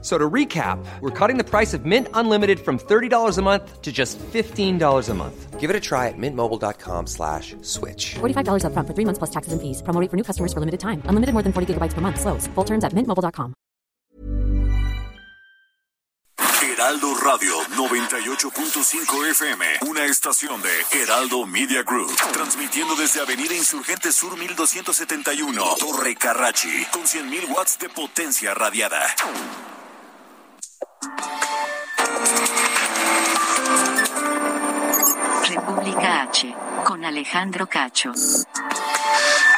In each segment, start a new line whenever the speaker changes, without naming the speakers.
So to recap, we're cutting the price of Mint Unlimited from $30 a month to just $15 a month.
Give it a try at mintmobile.com slash switch.
$45 up front for three months plus taxes and fees. Promo rate for new customers for limited time. Unlimited more than 40 gigabytes per month. Slows. Full terms at mintmobile.com.
Heraldo Radio 98.5 FM. Una estación de Heraldo Media Group. Transmitiendo desde Avenida Insurgente Sur 1271. Torre Carrachi. Con 100.000 watts de potencia radiada.
República H, con Alejandro Cacho.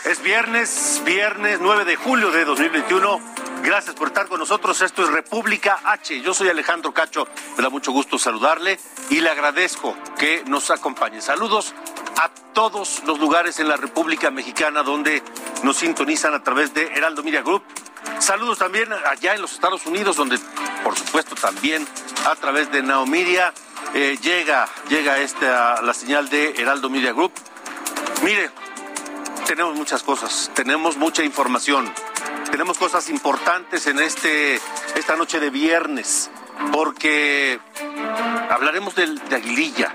Es viernes, viernes 9 de julio de 2021. Gracias por estar con nosotros. Esto es República H. Yo soy Alejandro Cacho. Me da mucho gusto saludarle y le agradezco que nos acompañe. Saludos a todos los lugares en la República Mexicana donde nos sintonizan a través de Heraldo Media Group. Saludos también allá en los Estados Unidos, donde por supuesto también a través de Naomiria eh, llega, llega esta, la señal de Heraldo Media Group. Mire, tenemos muchas cosas, tenemos mucha información, tenemos cosas importantes en este, esta noche de viernes, porque hablaremos del, de Aguililla.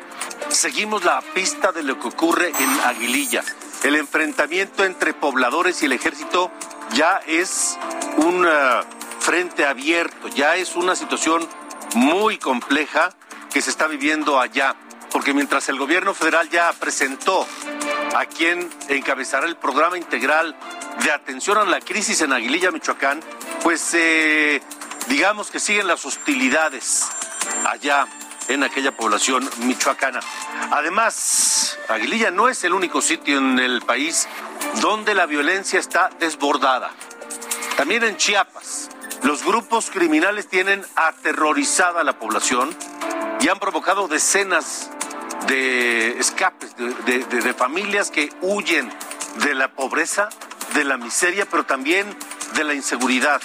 Seguimos la pista de lo que ocurre en Aguililla. El enfrentamiento entre pobladores y el ejército ya es un uh, frente abierto, ya es una situación muy compleja que se está viviendo allá, porque mientras el gobierno federal ya presentó a quien encabezará el programa integral de atención a la crisis en Aguililla, Michoacán, pues eh, digamos que siguen las hostilidades allá en aquella población michoacana. Además, Aguililla no es el único sitio en el país donde la violencia está desbordada. También en Chiapas, los grupos criminales tienen aterrorizada a la población y han provocado decenas de escapes de, familias que huyen de la pobreza, de la miseria, pero también de la inseguridad,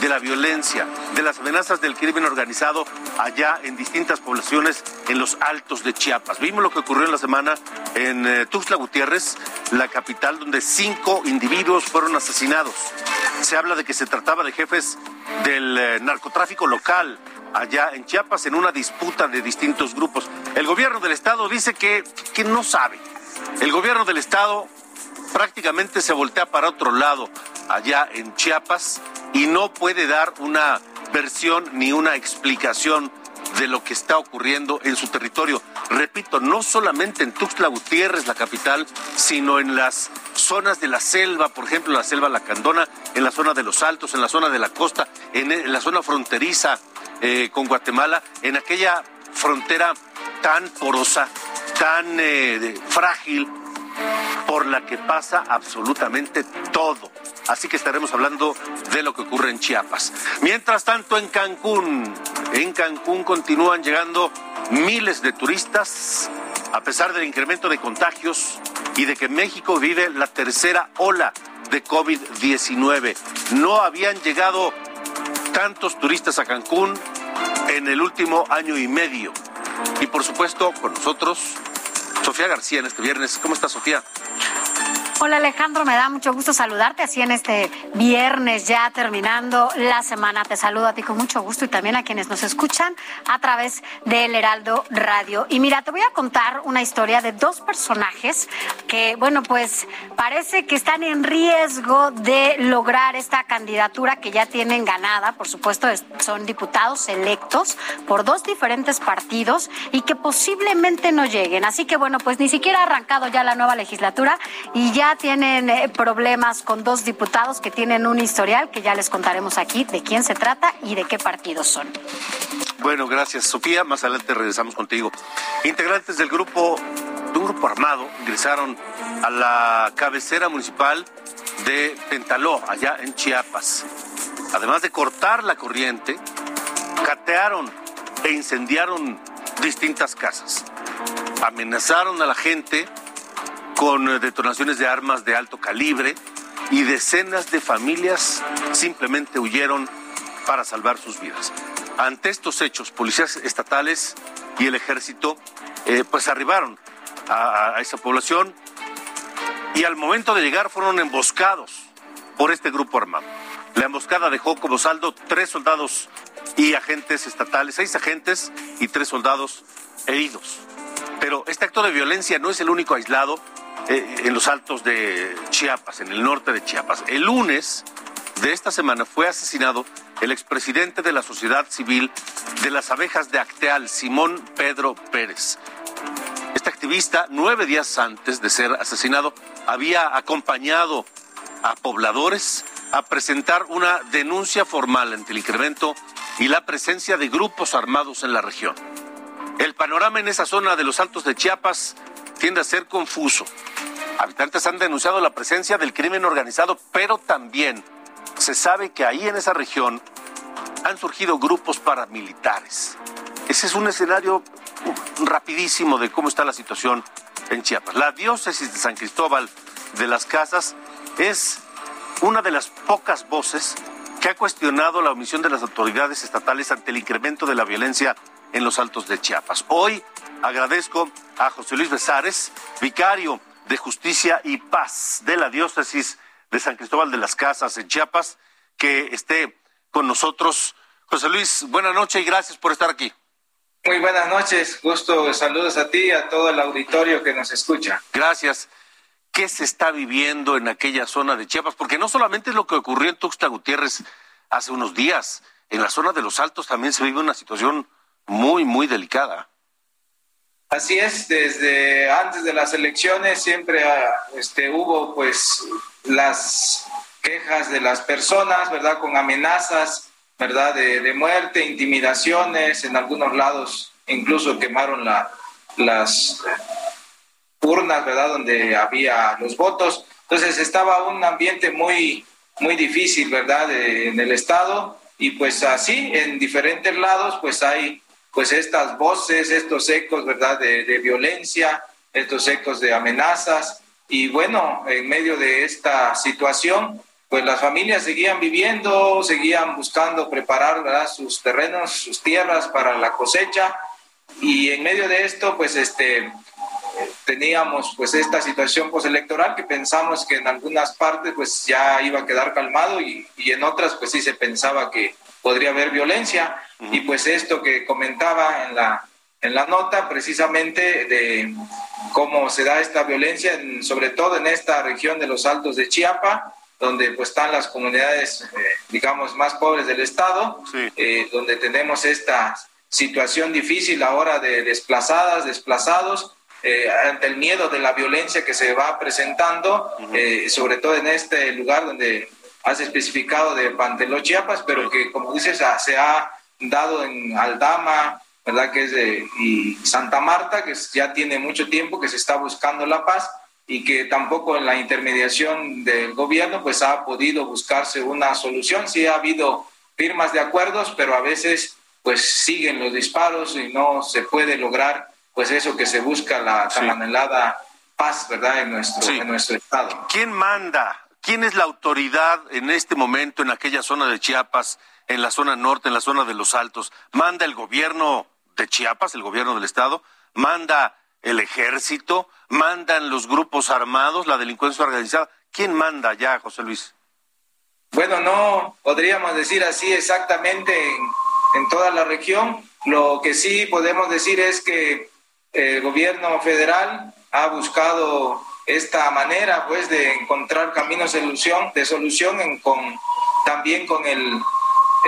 de la violencia, de las amenazas del crimen organizado allá en distintas poblaciones en los altos de Chiapas. Vimos lo que ocurrió en la semana en eh, Tuxtla Gutiérrez, la capital, donde cinco individuos fueron asesinados. Se habla de que se trataba de jefes del eh, narcotráfico local, allá en Chiapas en una disputa de distintos grupos. El gobierno del estado dice que, que no sabe. El gobierno del estado prácticamente se voltea para otro lado allá en Chiapas y no puede dar una versión ni una explicación de lo que está ocurriendo en su territorio. Repito, no solamente en Tuxtla Gutiérrez, la capital, sino en las zonas de la selva, por ejemplo, la selva Lacandona, en la zona de los Altos, en la zona de la costa, en la zona fronteriza eh, con Guatemala, en aquella frontera tan porosa, tan eh, frágil, por la que pasa absolutamente todo. Así que estaremos hablando de lo que ocurre en Chiapas. Mientras tanto, en Cancún, en Cancún continúan llegando miles de turistas, a pesar del incremento de contagios y de que México vive la tercera ola de COVID-19. No habían llegado tantos turistas a Cancún en el último año y medio. Y por supuesto, con nosotros, Sofía García en este viernes. ¿Cómo está Sofía?
Hola Alejandro, me da mucho gusto saludarte así en este viernes ya terminando la semana. Te saludo a ti con mucho gusto y también a quienes nos escuchan a través del Heraldo Radio. Y mira, te voy a contar una historia de dos personajes que, bueno, pues parece que están en riesgo de lograr esta candidatura que ya tienen ganada. Por supuesto, son diputados electos por dos diferentes partidos y que posiblemente no lleguen. Así que, bueno, pues ni siquiera ha arrancado ya la nueva legislatura y ya tienen eh, problemas con dos diputados que tienen un historial que ya les contaremos aquí de quién se trata y de qué partidos son.
Bueno, gracias Sofía. Más adelante regresamos contigo. Integrantes del grupo, de un grupo armado, ingresaron a la cabecera municipal de Pentaló, allá en Chiapas. Además de cortar la corriente, catearon e incendiaron distintas casas. Amenazaron a la gente con eh, detonaciones de armas de alto calibre y decenas de familias simplemente huyeron para salvar sus vidas. Ante estos hechos, policías estatales y el ejército eh, pues arribaron a, a esa población y al momento de llegar fueron emboscados por este grupo armado. La emboscada dejó como saldo tres soldados y agentes estatales, seis agentes y tres soldados heridos. Pero este acto de violencia no es el único aislado en los altos de Chiapas, en el norte de Chiapas. El lunes de esta semana fue asesinado el expresidente de la sociedad civil de las abejas de Acteal, Simón Pedro Pérez. Este activista, nueve días antes de ser asesinado, había acompañado a pobladores a presentar una denuncia formal ante el incremento y la presencia de grupos armados en la región. El panorama en esa zona de los Altos de Chiapas tiende a ser confuso. Habitantes han denunciado la presencia del crimen organizado, pero también se sabe que ahí en esa región han surgido grupos paramilitares. Ese es un escenario rapidísimo de cómo está la situación en Chiapas. La diócesis de San Cristóbal de las Casas es una de las pocas voces que ha cuestionado la omisión de las autoridades estatales ante el incremento de la violencia en los altos de Chiapas. Hoy agradezco a José Luis Besares, vicario de Justicia y Paz de la diócesis de San Cristóbal de las Casas en Chiapas, que esté con nosotros. José Luis, buena noche y gracias por estar aquí.
Muy buenas noches, gusto, saludos a ti y a todo el auditorio que nos escucha.
Gracias. ¿Qué se está viviendo en aquella zona de Chiapas? Porque no solamente es lo que ocurrió en Tuxtla Gutiérrez hace unos días, en la zona de los Altos también se vive una situación muy, muy delicada.
Así es, desde antes de las elecciones siempre ah, este, hubo pues las quejas de las personas, ¿verdad? Con amenazas ¿verdad? De, muerte, intimidaciones, en algunos lados incluso quemaron la, las urnas, ¿verdad? Donde había los votos. Entonces estaba un ambiente muy, muy difícil, ¿verdad? en el Estado y pues así en diferentes lados pues hay pues estas voces, estos ecos, ¿verdad? De, de violencia, estos ecos de amenazas. Y bueno, en medio de esta situación pues las familias seguían viviendo, seguían buscando preparar sus terrenos, sus tierras para la cosecha. Y en medio de esto pues este teníamos pues esta situación postelectoral que pensamos que en algunas partes pues ya iba a quedar calmado y, y en otras pues sí se pensaba que podría haber violencia y pues esto que comentaba en la en la nota precisamente de cómo se da esta violencia sobre todo en esta región de los Altos de Chiapa donde pues están las comunidades, eh, digamos, más pobres del Estado, eh, donde tenemos esta situación difícil ahora de desplazadas, desplazados, eh, ante el miedo de la violencia que se va presentando, sobre todo en este lugar donde has especificado de Panteló, Chiapas, pero que como dices se ha dado en Aldama, ¿verdad? Que es de y Santa Marta, que ya tiene mucho tiempo que se está buscando la paz y que tampoco en la intermediación del gobierno pues ha podido buscarse una solución. Sí ha habido firmas de acuerdos, pero a veces pues siguen los disparos y no se puede lograr pues eso que se busca, la tan anhelada paz, ¿verdad?, en nuestro, en nuestro estado.
¿Quién manda? ¿Quién es la autoridad en este momento en aquella zona de Chiapas, en la zona norte, en la zona de los Altos? ¿Manda el gobierno de Chiapas, el gobierno del estado? ¿Manda el ejército, mandan los grupos armados, la delincuencia organizada. ¿Quién manda ya, José Luis?
Bueno, no podríamos decir así exactamente en, toda la región. Lo que sí podemos decir es que el gobierno federal ha buscado esta manera pues de encontrar caminos de solución, de solución con, también con el,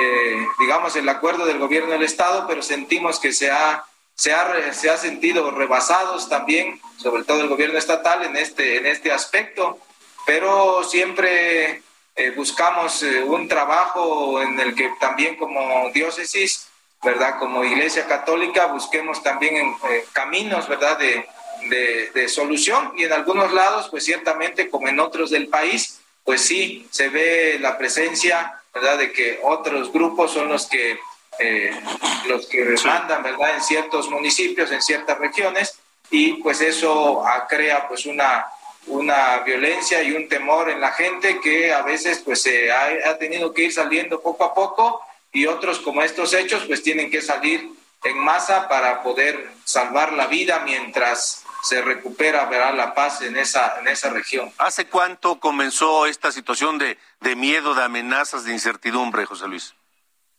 eh, digamos, el acuerdo del gobierno del Estado, pero sentimos que se ha se ha, se ha sentido rebasados también, sobre todo el gobierno estatal, en este, en este aspecto, pero siempre eh, buscamos eh, un trabajo en el que también como diócesis, ¿verdad? Como iglesia católica, busquemos también en, eh, caminos, ¿verdad? De, de, de, solución y en algunos lados, pues ciertamente, como en otros del país, pues sí, se ve la presencia, ¿verdad? De que otros grupos son los que eh, los que mandan, ¿verdad? En ciertos municipios, en ciertas regiones, y pues eso crea pues una, una violencia y un temor en la gente que a veces pues se ha, tenido que ir saliendo poco a poco y otros como estos hechos pues tienen que salir en masa para poder salvar la vida mientras se recupera verá la paz en esa en esa región.
¿Hace cuánto comenzó esta situación de, de miedo, de amenazas, de incertidumbre, José Luis?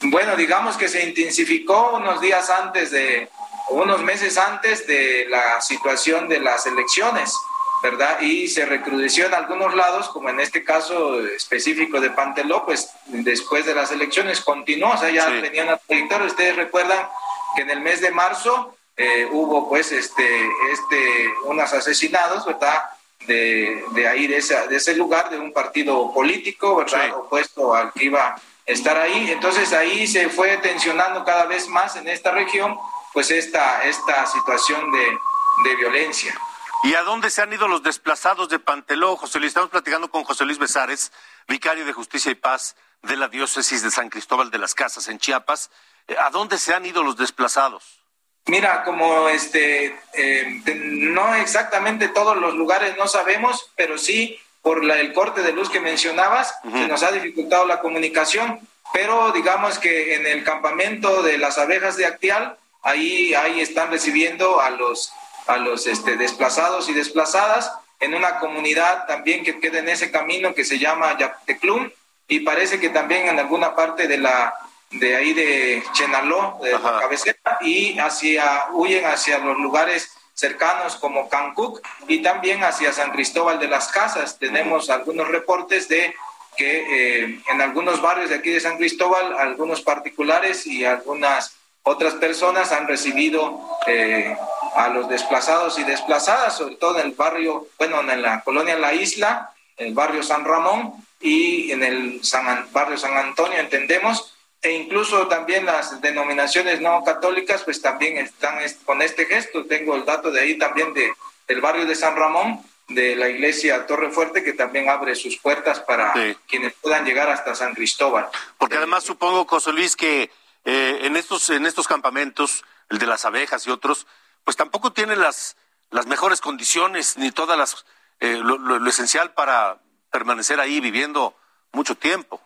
Bueno, digamos que se intensificó unos días antes de, unos meses antes de la situación de las elecciones, ¿verdad? Y se recrudeció en algunos lados, como en este caso específico de Panteló, pues después de las elecciones continuó, o sea, ya sí. tenían a Ustedes recuerdan que en el mes de marzo eh, hubo pues este, este, unos asesinados, ¿verdad? De, de ahí, de, esa, de ese lugar, de un partido político, ¿verdad? Sí. Opuesto al que iba estar ahí. Entonces ahí se fue tensionando cada vez más en esta región, pues esta, esta situación de, de violencia.
¿Y a dónde se han ido los desplazados de Panteló, José Luis? Estamos platicando con José Luis Besares, vicario de Justicia y Paz de la diócesis de San Cristóbal de las Casas en Chiapas. ¿A dónde se han ido los desplazados?
Mira, como este, eh, no exactamente todos los lugares no sabemos, pero sí por la, el corte de luz que mencionabas, uh -huh. se nos ha dificultado la comunicación, pero digamos que en el campamento de las abejas de Actial, ahí, ahí están recibiendo a los, a los este, desplazados y desplazadas en una comunidad también que queda en ese camino que se llama Yapteclum y parece que también en alguna parte de la de ahí de Chenaló, de Ajá. la cabecera, y hacia, huyen hacia los lugares cercanos como Cancuc y también hacia San Cristóbal de las Casas. Tenemos algunos reportes de que eh, en algunos barrios de aquí de San Cristóbal, algunos particulares y algunas otras personas han recibido eh, a los desplazados y desplazadas, sobre todo en el barrio, bueno, en la colonia La Isla, el barrio San Ramón y en el San, barrio San Antonio, entendemos, e incluso también las denominaciones no católicas pues también están con este gesto. Tengo el dato de ahí también de, del barrio de San Ramón, de la iglesia Torre Fuerte, que también abre sus puertas para sí. quienes puedan llegar hasta San Cristóbal.
Porque además supongo, José Luis, que eh, en, estos, en estos campamentos, el de las abejas y otros, pues tampoco tienen las, las mejores condiciones ni todas las eh, lo, lo, lo esencial para permanecer ahí viviendo mucho tiempo.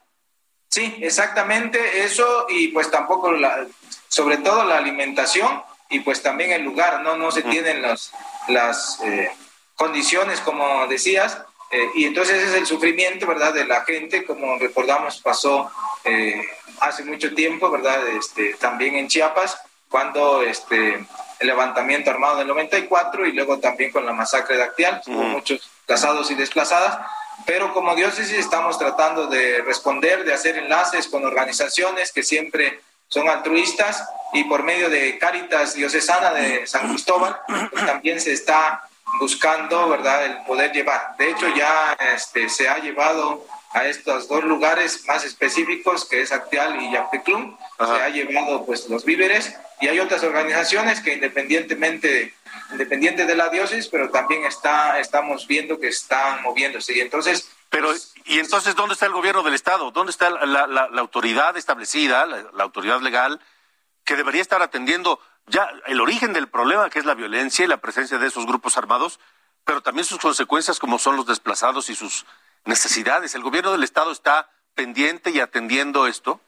Sí, exactamente eso y pues tampoco, la, sobre todo la alimentación y pues también el lugar, no, no se tienen las, las eh, condiciones como decías eh, y entonces es el sufrimiento, ¿verdad? De la gente, como recordamos pasó eh, hace mucho tiempo, ¿verdad? Este, también en Chiapas, cuando este, el levantamiento armado del 94 y luego también con la masacre de Actial, hubo muchos desplazados y desplazadas pero como diócesis estamos tratando de responder, de hacer enlaces con organizaciones que siempre son altruistas y por medio de Cáritas Diocesana de San Cristóbal pues también se está buscando, ¿verdad?, el poder llevar. De hecho, ya este, se ha llevado a estos dos lugares más específicos, que es Actial y Yapteclum, se ha llevado pues los víveres y hay otras organizaciones que independientemente independiente de la diócesis, pero también está, estamos viendo que están moviéndose. Y entonces.
Pero, ¿y entonces dónde está el gobierno del Estado? ¿Dónde está la, la, la autoridad establecida, la, la, autoridad legal, que debería estar atendiendo ya el origen del problema, que es la violencia y la presencia de esos grupos armados, pero también sus consecuencias, como son los desplazados y sus necesidades? ¿El gobierno del Estado está pendiente y atendiendo esto?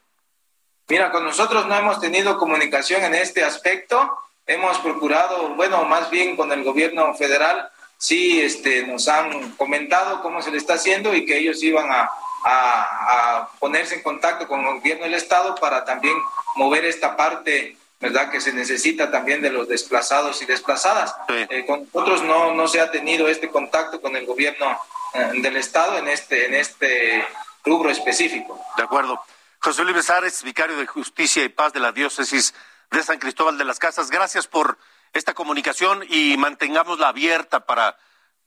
Mira, con nosotros no hemos tenido comunicación en este aspecto hemos procurado, bueno, más bien con el gobierno federal, sí este, nos han comentado cómo se le está haciendo y que ellos iban a, a, a, ponerse en contacto con el gobierno del Estado para también mover esta parte, ¿verdad?, que se necesita también de los desplazados y desplazadas. Sí. Eh, con nosotros no, no se ha tenido este contacto con el gobierno eh, del Estado en este, en este rubro específico.
De acuerdo. José Luis Besares, vicario de Justicia y Paz de la Diócesis de San Cristóbal de las Casas. Gracias por esta comunicación y mantengámosla abierta para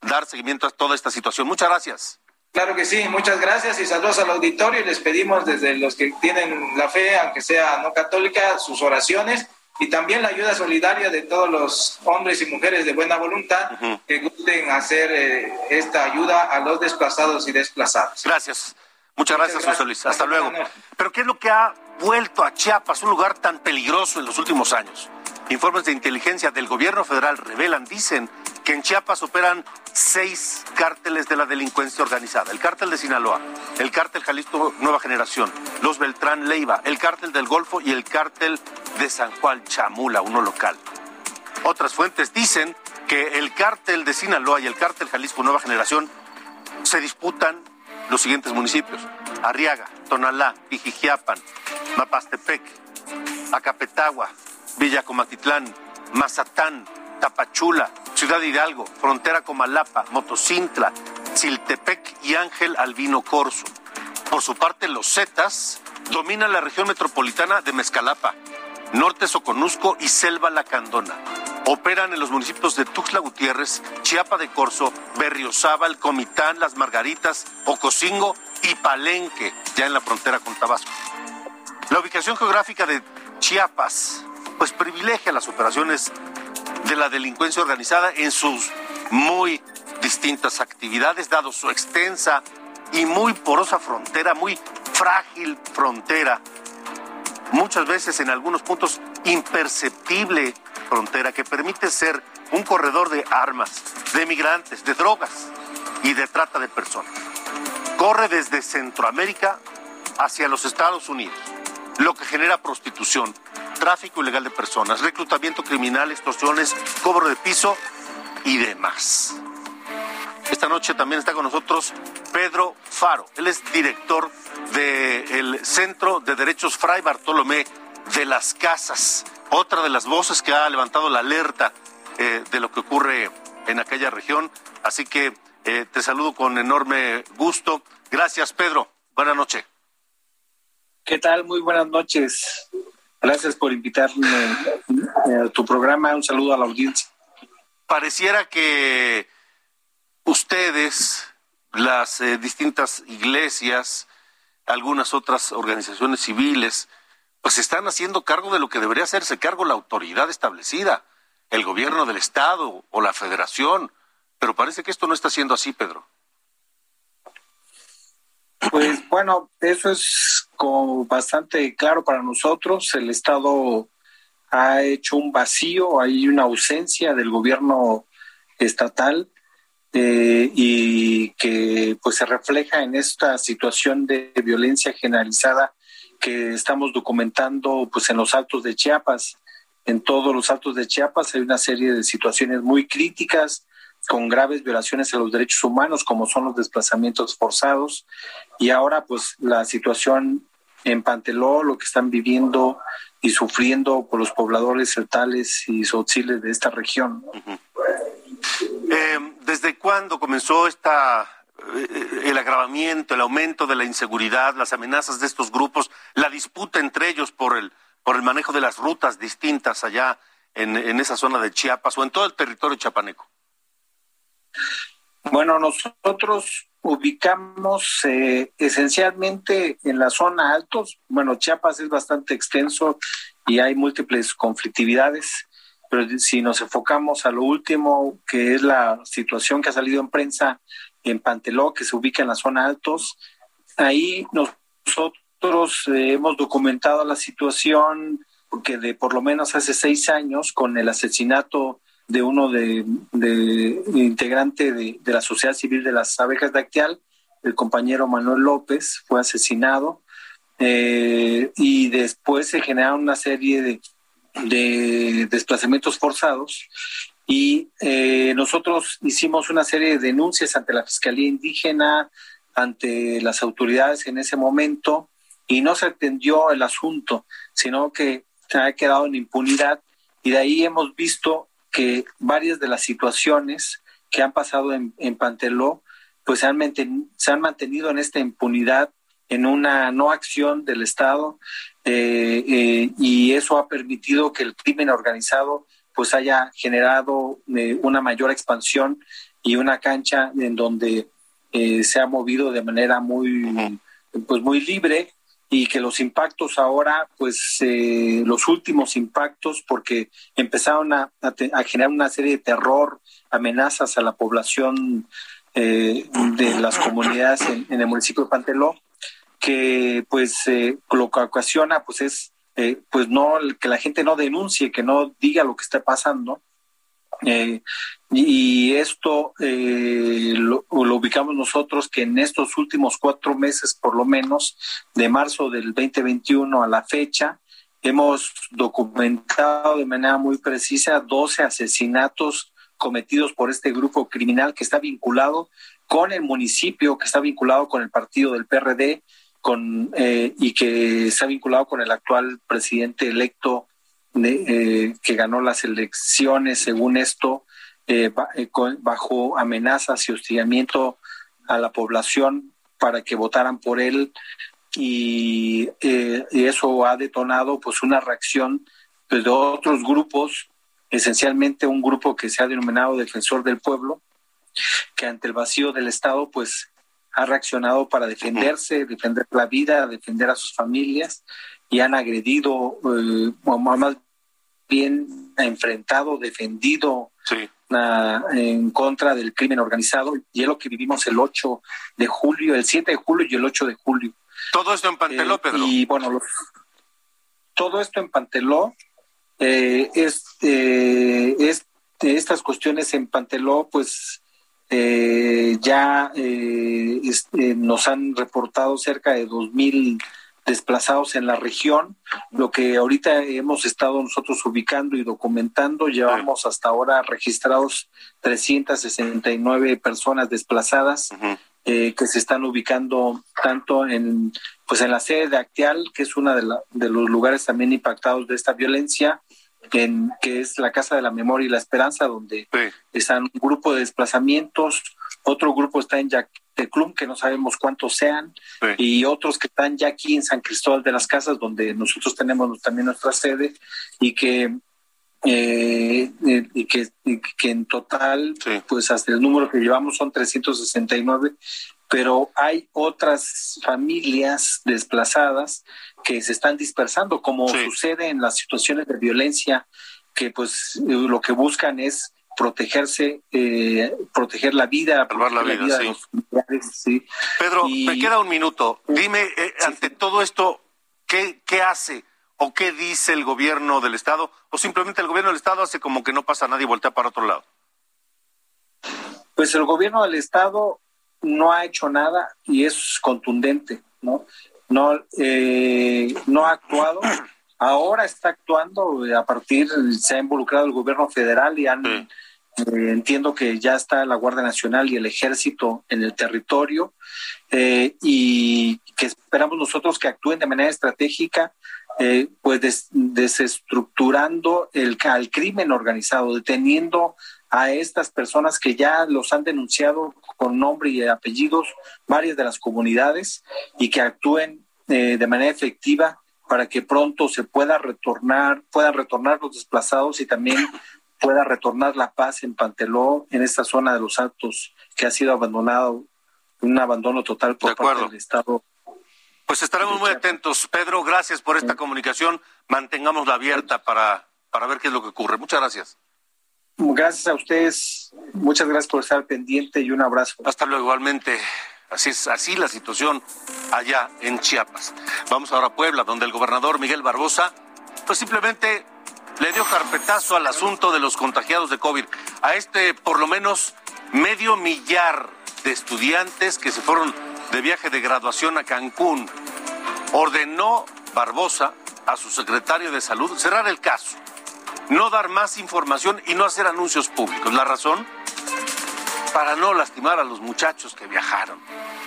dar seguimiento a toda esta situación. Muchas gracias.
Claro que sí, muchas gracias y saludos al auditorio y les pedimos desde los que tienen la fe, aunque sea no católica, sus oraciones y también la ayuda solidaria de todos los hombres y mujeres de buena voluntad uh -huh. que gusten hacer eh, esta ayuda a los desplazados y desplazadas.
Gracias. Muchas gracias, gracias. José Luis. Hasta luego. Pero ¿qué es lo que ha vuelto a Chiapas, un lugar tan peligroso en los últimos años? Informes de inteligencia del gobierno federal revelan, dicen, que en Chiapas operan seis cárteles de la delincuencia organizada. El cártel de Sinaloa, el cártel Jalisco Nueva Generación, los Beltrán Leiva, el cártel del Golfo y el cártel de San Juan Chamula, uno local. Otras fuentes dicen que el cártel de Sinaloa y el cártel Jalisco Nueva Generación se disputan los siguientes municipios. Arriaga, Tonalá, Pijijiapan, Mapastepec, Acapetagua, Villacomatitlán, Mazatán, Tapachula, Ciudad Hidalgo, frontera con Malapa, Motocintla, Chiltepec y Ángel Albino Corso. Por su parte, los Zetas dominan la región metropolitana de Mezcalapa, Norte Soconusco y Selva Lacandona. Operan en los municipios de Tuxtla Gutiérrez, Chiapa de Corzo, Berriozábal, Comitán, Las Margaritas, Ocosingo y Palenque, ya en la frontera con Tabasco. La ubicación geográfica de Chiapas, pues privilegia las operaciones de la delincuencia organizada en sus muy distintas actividades, dado su extensa y muy porosa frontera, muy frágil frontera, muchas veces en algunos puntos imperceptible frontera que permite ser un corredor de armas, de migrantes, de drogas y de trata de personas. Corre desde Centroamérica hacia los Estados Unidos, lo que genera prostitución, tráfico ilegal de personas, reclutamiento criminal, extorsiones, cobro de piso y demás. Esta noche también está con nosotros Pedro Faro. Él es director del Centro de Derechos Fray Bartolomé de las Casas. Otra de las voces que ha levantado la alerta eh, de lo que ocurre en aquella región. Así que eh, te saludo con enorme gusto. Gracias, Pedro. Buenas noches.
¿Qué tal? Muy buenas noches. Gracias por invitarme a tu programa. Un saludo a la audiencia.
Pareciera que ustedes, las eh, distintas iglesias, algunas otras organizaciones civiles, pues están haciendo cargo de lo que debería hacerse cargo la autoridad establecida, el gobierno del Estado o la federación. Pero parece que esto no está siendo así, Pedro.
Pues bueno, eso es como bastante claro para nosotros. El Estado ha hecho un vacío, hay una ausencia del gobierno estatal eh, y que pues se refleja en esta situación de violencia generalizada que estamos documentando pues en los altos de Chiapas. En todos los altos de Chiapas hay una serie de situaciones muy críticas con graves violaciones a los derechos humanos como son los desplazamientos forzados y ahora pues la situación en Panteló, lo que están viviendo y sufriendo por los pobladores celtales y sotiles de esta región.
¿Desde cuándo comenzó esta eh, el agravamiento, el aumento de la inseguridad, las amenazas de estos grupos, la disputa entre ellos por el por el manejo de las rutas distintas allá en, en esa zona de Chiapas o en todo el territorio chiapaneco?
Bueno, nosotros ubicamos eh, esencialmente en la zona altos. Bueno, Chiapas es bastante extenso y hay múltiples conflictividades, pero si nos enfocamos a lo último, que es la situación que ha salido en prensa en Panteló, que se ubica en la zona altos, ahí nosotros eh, hemos documentado la situación porque de por lo menos hace seis años, con el asesinato de uno de, integrante de, de, la sociedad civil de las abejas de Actial, el compañero Manuel López, fue asesinado eh, y después se generaron una serie de, de desplazamientos forzados y eh, nosotros hicimos una serie de denuncias ante la Fiscalía Indígena, ante las autoridades en ese momento y no se atendió el asunto, sino que se ha quedado en impunidad y de ahí hemos visto que varias de las situaciones que han pasado en, en Panteló, pues se han, se han, mantenido en esta impunidad, en una no acción del Estado, eh, eh, y eso ha permitido que el crimen organizado pues haya generado eh, una mayor expansión y una cancha en donde se ha movido de manera muy, pues muy libre y que los impactos ahora, pues los últimos impactos, porque empezaron a, a, a, generar una serie de terror, amenazas a la población de las comunidades en, en, el municipio de Panteló, que pues eh, lo que ocasiona pues es eh, pues no que la gente no denuncie, que no diga lo que está pasando. Eh, y esto eh, lo, ubicamos nosotros que en estos últimos cuatro meses, por lo menos, de marzo del 2021 a la fecha, hemos documentado de manera muy precisa 12 asesinatos cometidos por este grupo criminal que está vinculado con el municipio, que está vinculado con el partido del PRD con, eh, y que está vinculado con el actual presidente electo de, que ganó las elecciones, según esto, eh, eh, bajo amenazas y hostigamiento a la población para que votaran por él. Y, eh, eso ha detonado pues una reacción pues, de otros grupos, esencialmente un grupo que se ha denominado Defensor del Pueblo, que ante el vacío del Estado pues ha reaccionado para defenderse, defender la vida, defender a sus familias y han agredido, o más bien enfrentado, defendido sí en contra del crimen organizado y es lo que vivimos el 8 de julio, el 7 de julio y el 8 de julio.
Todo esto en Panteló, eh, Pedro.
Y bueno, todo esto en Panteló eh, es, eh, es estas cuestiones en Panteló, pues eh, ya este, nos han reportado cerca de dos mil desplazados en la región. Lo que ahorita hemos estado nosotros ubicando y documentando, llevamos hasta ahora registrados 369 personas desplazadas eh, que se están ubicando tanto en pues en la sede de Actial, que es uno de, de los lugares también impactados de esta violencia, en, que es la Casa de la Memoria y la Esperanza, donde están un grupo de desplazamientos, otro grupo está en Club, que no sabemos cuántos sean, y otros que están ya aquí en San Cristóbal de las Casas, donde nosotros tenemos también nuestra sede, y que eh, eh, y, que, que en total, pues hasta el número que llevamos son 369, pero hay otras familias desplazadas que se están dispersando, como sucede en las situaciones de violencia, que pues lo que buscan es protegerse, eh, proteger la vida,
salvar la vida, sí. Pedro, me queda un minuto. Dime, eh, ante todo esto, ¿qué, ¿qué hace o qué dice el gobierno del Estado? ¿O simplemente el gobierno del Estado hace como que no pasa nada y voltea para otro lado?
Pues el gobierno del Estado no ha hecho nada y es contundente, ¿no? No, eh, no ha actuado. Ahora está actuando a partir, se ha involucrado el gobierno federal y han eh, entiendo que ya está la Guardia Nacional y el Ejército en el territorio eh, y que esperamos nosotros que actúen de manera estratégica, eh, pues desestructurando el, al crimen organizado, deteniendo a estas personas que ya los han denunciado con nombre y apellidos varias de las comunidades y que actúen de manera efectiva para que pronto se pueda retornar, puedan retornar los desplazados y también pueda retornar la paz en Panteló, en esta zona de los Altos, que ha sido abandonado, un abandono total por parte del Estado.
Pues estaremos muy atentos. Pedro, gracias por esta comunicación. Mantengámosla abierta para, para ver qué es lo que ocurre. Muchas gracias.
Gracias a ustedes. Muchas gracias por estar pendiente y un abrazo.
Hasta luego, igualmente. Así es, así la situación allá en Chiapas. Vamos ahora a Puebla, donde el gobernador Miguel Barbosa, pues simplemente le dio carpetazo al asunto de los contagiados de COVID. A este, por lo menos, medio millar de estudiantes que se fueron de viaje de graduación a Cancún. Ordenó Barbosa a su secretario de salud cerrar el caso, no dar más información y no hacer anuncios públicos. ¿La razón? Para no lastimar a los muchachos que viajaron.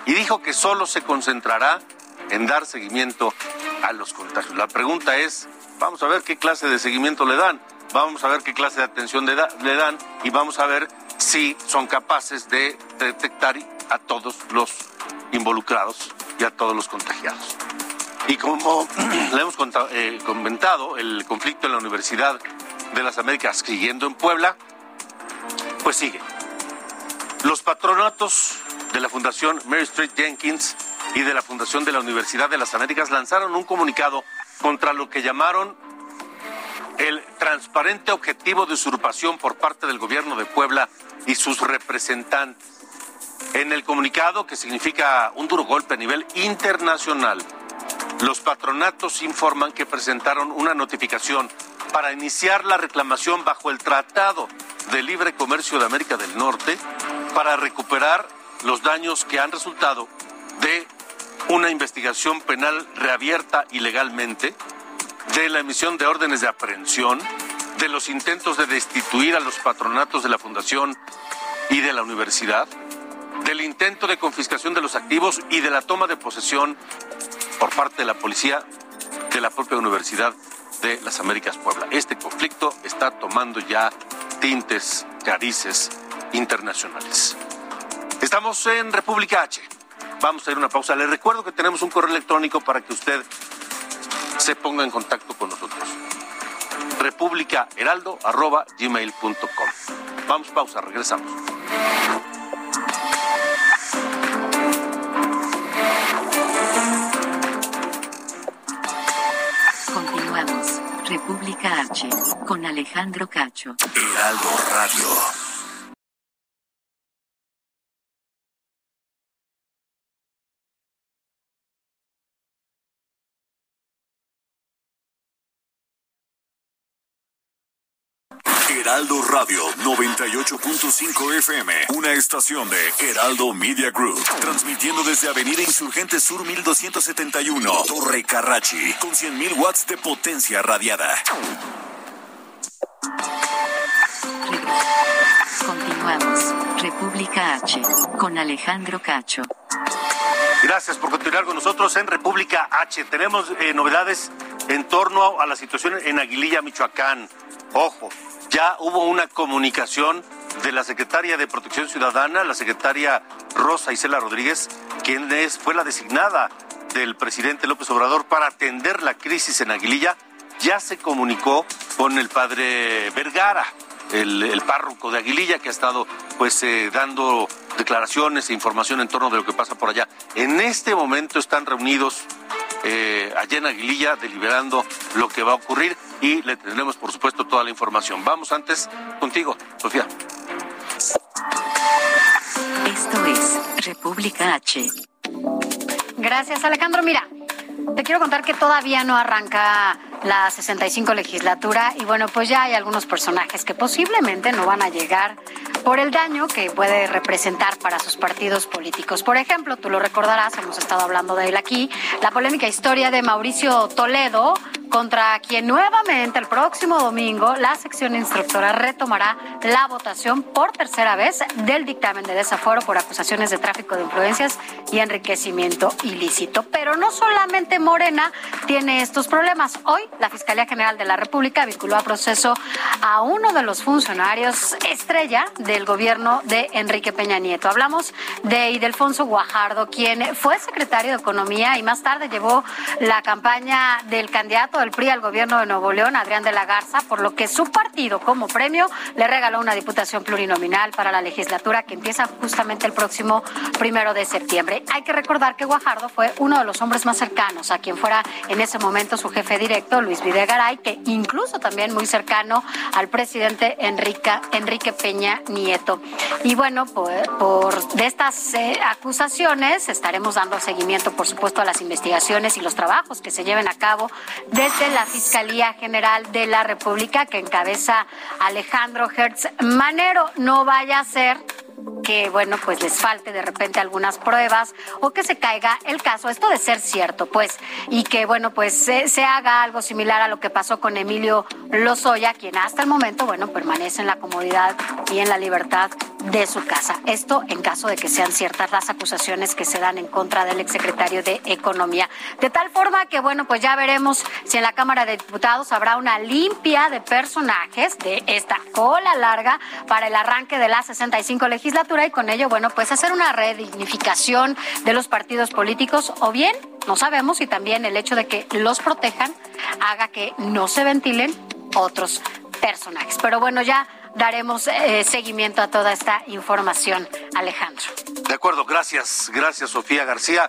Y dijo que solo se concentrará en dar seguimiento a los contagios. La pregunta es, Vamos a ver qué clase de seguimiento le dan, vamos a ver qué clase de atención le, dan y vamos a ver si son capaces de detectar a todos los involucrados y a todos los contagiados. Y como le hemos eh, comentado, el conflicto en la Universidad de las Américas siguiendo en Puebla, pues sigue. Los patronatos de la Fundación Mary Street Jenkins y de la Fundación de la Universidad de las Américas lanzaron un comunicado contra lo que llamaron el transparente objetivo de usurpación por parte del gobierno de Puebla y sus representantes. En el comunicado, que significa un duro golpe a nivel internacional, los patronatos informan que presentaron una notificación para iniciar la reclamación bajo el Tratado de Libre Comercio de América del Norte para recuperar los daños que han resultado de una investigación penal reabierta ilegalmente, de la emisión de órdenes de aprehensión, de los intentos de destituir a los patronatos de la Fundación y de la universidad, del intento de confiscación de los activos y de la toma de posesión por parte de la policía de la propia Universidad de las Américas Puebla. Este conflicto está tomando ya tintes, carices internacionales. Estamos en República H. Vamos a ir a una pausa. Le recuerdo que tenemos un correo electrónico para que usted se ponga en contacto con nosotros. republicaheraldo.gmail.com Vamos, pausa, regresamos.
República H. Con Alejandro Cacho.
Heraldo Radio. Heraldo Radio 98.5 FM, una estación de Heraldo Media Group, transmitiendo desde Avenida Insurgente Sur 1271, Torre Carrachi, con 100.000 watts de potencia radiada.
Continuamos. República H. Con Alejandro Cacho.
Gracias por continuar con nosotros en República H. Tenemos eh, novedades en torno a la situación en Aguililla, Michoacán. Ojo, ya hubo una comunicación de la secretaria de Protección Ciudadana, la secretaria Rosa Isela Rodríguez, quien es, fue la designada del presidente López Obrador para atender la crisis en Aguililla, ya se comunicó con el padre Vergara, el, párroco de Aguililla, que ha estado pues eh, dando declaraciones e información en torno de lo que pasa por allá. En este momento están reunidos eh, allá en Aguililla deliberando lo que va a ocurrir y le tendremos, por supuesto, toda la información. Vamos antes contigo, Sofía.
Esto es República H.
Gracias, Alejandro. Mira, te quiero contar que todavía no arranca la 65 legislatura y bueno, pues ya hay algunos personajes que posiblemente no van a llegar por el daño que puede representar para sus partidos políticos. Por ejemplo, tú lo recordarás, hemos estado hablando de él aquí, la polémica historia de Mauricio Toledo, contra quien nuevamente el próximo domingo la sección instructora retomará la votación por tercera vez del dictamen de desaforo por acusaciones de tráfico de influencias y enriquecimiento ilícito. Pero no solamente Morena tiene estos problemas. Hoy la Fiscalía General de la República vinculó a proceso a uno de los funcionarios estrella del gobierno de Enrique Peña Nieto. Hablamos de Idelfonso Guajardo, quien fue secretario de Economía y más tarde llevó la campaña del candidato del PRI al gobierno de Nuevo León, Adrián de la Garza, por lo que su partido como premio le regaló una diputación plurinominal para la legislatura que empieza justamente el próximo primero de septiembre. Hay que recordar que Guajardo fue uno de los hombres más cercanos a quien fuera en ese momento su jefe directo, Luis Videgaray, que incluso también muy cercano al presidente Enrique, Enrique Peña Nieto. Y bueno, por, por de estas eh, acusaciones estaremos dando seguimiento, por supuesto, a las investigaciones y los trabajos que se lleven a cabo desde la Fiscalía General de la República que encabeza Alejandro Hertz Manero. No vaya a ser que, bueno, pues les falte de repente algunas pruebas o que se caiga el caso, esto de ser cierto, pues, y que, bueno, pues se, haga algo similar a lo que pasó con Emilio Lozoya, quien hasta el momento, bueno, permanece en la comodidad y en la libertad de su casa. Esto en caso de que sean ciertas las acusaciones que se dan en contra del exsecretario de Economía. De tal forma que, bueno, pues ya veremos si en la Cámara de Diputados habrá una limpia de personajes de esta cola larga para el arranque de la 65 legislatura y con ello, bueno, pues hacer una redignificación de los partidos políticos o bien, no sabemos, y también el hecho de que los protejan haga que no se ventilen otros personajes. Pero bueno, ya daremos eh, seguimiento a toda esta información, Alejandro.
De acuerdo, gracias, gracias Sofía García.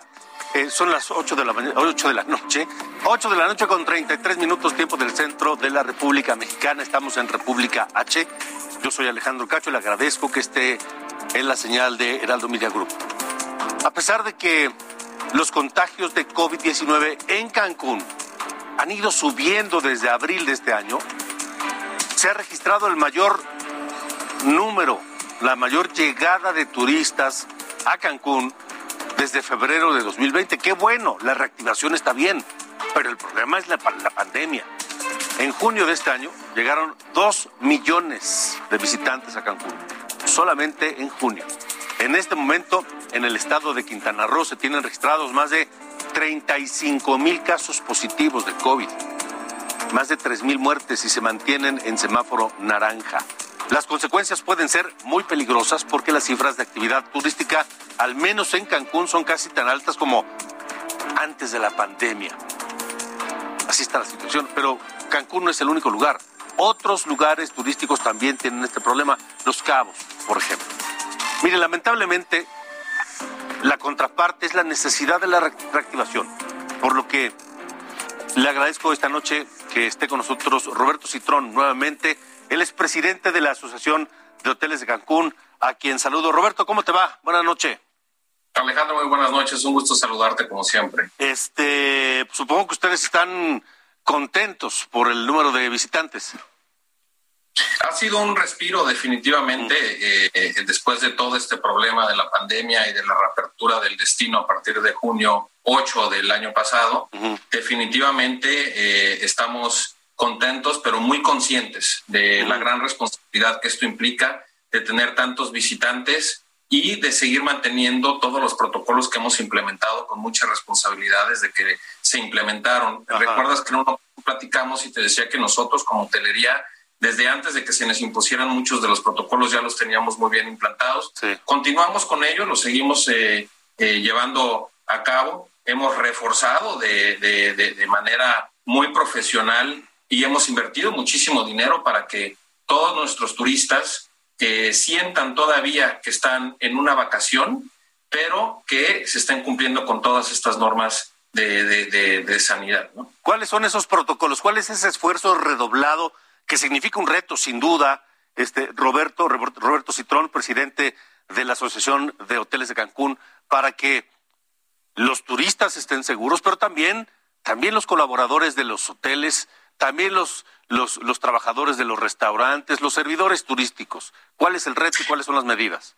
Eh, son las 8 de, la 8 de la noche, 8 de la noche con 33 minutos tiempo del centro de la República Mexicana. Estamos en República H. Yo soy Alejandro Cacho, le agradezco que esté en la señal de Heraldo Media. A pesar de que los contagios de COVID-19 en Cancún han ido subiendo desde abril de este año, se ha registrado el mayor número, la mayor llegada de turistas a Cancún desde febrero de 2020. Qué bueno, la reactivación está bien, pero el problema es la, la pandemia. En junio de este año llegaron 2 millones de visitantes a Cancún, solamente en junio. En este momento, en el estado de Quintana Roo se tienen registrados más de 35 mil casos positivos de COVID, más de 3 mil muertes y se mantienen en semáforo naranja. Las consecuencias pueden ser muy peligrosas porque las cifras de actividad turística, al menos en Cancún, son casi tan altas como antes de la pandemia. Así está la situación, pero Cancún no es el único lugar. Otros lugares turísticos también tienen este problema, Los Cabos, por ejemplo. Mire, lamentablemente, la contraparte es la necesidad de la reactivación, por lo que le agradezco esta noche que esté con nosotros Roberto Citrón nuevamente. Él es presidente de la Asociación de Hoteles de Cancún, a quien saludo. Roberto, ¿cómo te va? Buenas noches.
Alejandro, muy buenas noches. Un gusto saludarte como siempre.
Este, supongo que ustedes están contentos por el número de visitantes.
Ha sido un respiro definitivamente eh, eh, después de todo este problema de la pandemia y de la reapertura del destino a partir de junio 8 del año pasado. Definitivamente eh, estamos contentos, pero muy conscientes de la gran responsabilidad que esto implica de tener tantos visitantes y de seguir manteniendo todos los protocolos que hemos implementado con muchas responsabilidades de que se implementaron. Recuerdas que no platicamos y te decía que nosotros como hotelería desde antes de que se nos impusieran muchos de los protocolos ya los teníamos muy bien implantados. Continuamos con ellos, los seguimos eh, eh, llevando a cabo. Hemos reforzado de, de, manera muy profesional y hemos invertido muchísimo dinero para que todos nuestros turistas eh, sientan todavía que están en una vacación, pero que se estén cumpliendo con todas estas normas de, de sanidad.
¿Cuáles son esos protocolos? ¿Cuál es ese esfuerzo redoblado? que significa un reto, sin duda, este Roberto, Roberto Citrón, presidente de la Asociación de Hoteles de Cancún, para que los turistas estén seguros, pero también, también los colaboradores de los hoteles, también los, los, los trabajadores de los restaurantes, los servidores turísticos. ¿Cuál es el reto y cuáles son las medidas?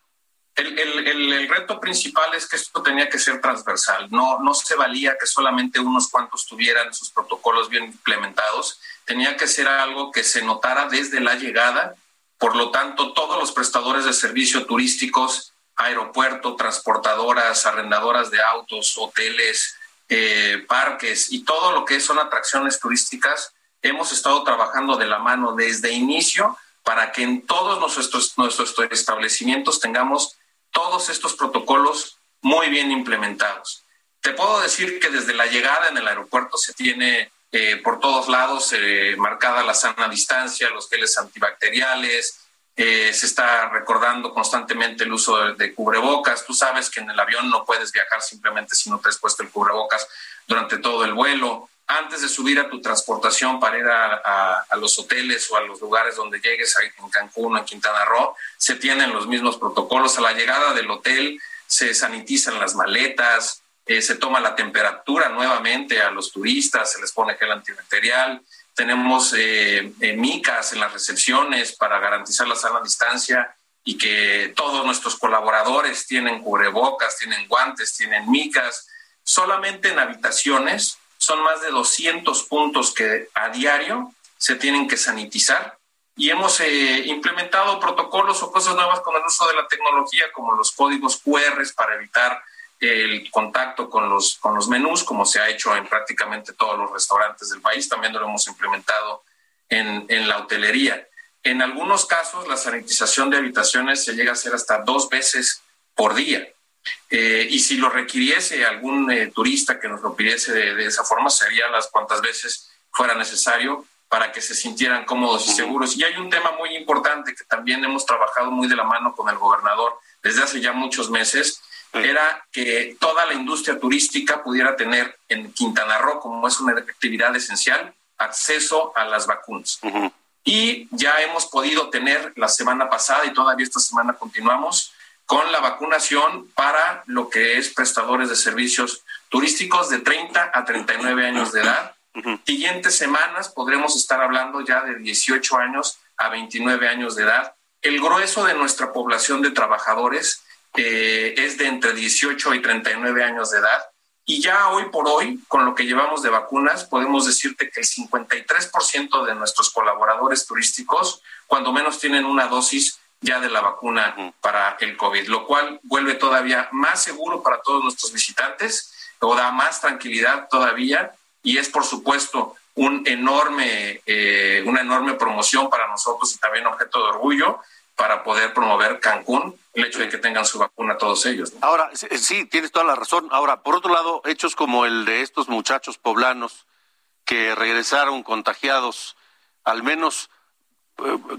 El, el, el, reto principal es que esto tenía que ser transversal. No, no se valía que solamente unos cuantos tuvieran sus protocolos bien implementados. Tenía que ser algo que se notara desde la llegada. Por lo tanto, todos los prestadores de servicios turísticos, aeropuerto, transportadoras, arrendadoras de autos, hoteles, eh, parques y todo lo que son atracciones turísticas, hemos estado trabajando de la mano desde inicio para que en todos nuestros, nuestros establecimientos tengamos todos estos protocolos muy bien implementados. Te puedo decir que desde la llegada en el aeropuerto se tiene eh, por todos lados eh, marcada la sana distancia, los geles antibacteriales, eh, se está recordando constantemente el uso de, cubrebocas. Tú sabes que en el avión no puedes viajar simplemente si no te has puesto el cubrebocas durante todo el vuelo. Antes de subir a tu transportación para ir a, a los hoteles o a los lugares donde llegues, en Cancún o en Quintana Roo, se tienen los mismos protocolos. A la llegada del hotel se sanitizan las maletas, eh, se toma la temperatura nuevamente a los turistas, se les pone gel antibacterial, tenemos eh, eh, micas en las recepciones para garantizar la sana distancia y que todos nuestros colaboradores tienen cubrebocas, tienen guantes, tienen micas. Solamente en habitaciones son más de 200 puntos que a diario se tienen que sanitizar y hemos eh, implementado protocolos o cosas nuevas con el uso de la tecnología, como los códigos QR para evitar el contacto con los, con los menús, como se ha hecho en prácticamente todos los restaurantes del país. También lo hemos implementado en, en la hotelería. En algunos casos, la sanitización de habitaciones se llega a hacer hasta dos veces por día. Eh, y si lo requiriese algún eh, turista que nos lo pidiese de, de, esa forma, sería las cuantas veces fuera necesario para que se sintieran cómodos y seguros. Y hay un tema muy importante que también hemos trabajado muy de la mano con el gobernador desde hace ya muchos meses, era que toda la industria turística pudiera tener en Quintana Roo, como es una actividad esencial, acceso a las vacunas. Y ya hemos podido tener la semana pasada y todavía esta semana continuamos con la vacunación para lo que es prestadores de servicios turísticos de 30 a 39 años de edad. Siguientes semanas podremos estar hablando ya de 18 años a 29 años de edad. El grueso de nuestra población de trabajadores eh, es de entre 18 y 39 años de edad. Y ya hoy por hoy, con lo que llevamos de vacunas, podemos decirte que el 53% de nuestros colaboradores turísticos, cuando menos tienen una dosis ya de la vacuna para el COVID, lo cual vuelve todavía más seguro para todos nuestros visitantes o da más tranquilidad todavía y es por supuesto un enorme, eh, una enorme promoción para nosotros y también objeto de orgullo para poder promover Cancún, el hecho de que tengan su vacuna todos ellos.
Ahora, sí, tienes toda la razón. Ahora, por otro lado, hechos como el de estos muchachos poblanos que regresaron contagiados, al menos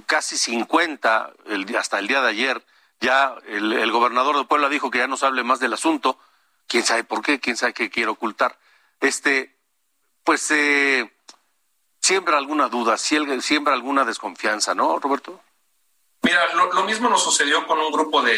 casi 50 el, hasta el día de ayer, ya el, gobernador de Puebla dijo que ya no se hable más del asunto, quién sabe por qué, quién sabe qué quiere ocultar. Este, pues eh, siembra alguna duda, siembra alguna desconfianza, ¿no, Roberto?
Mira, lo, mismo nos sucedió con un grupo de,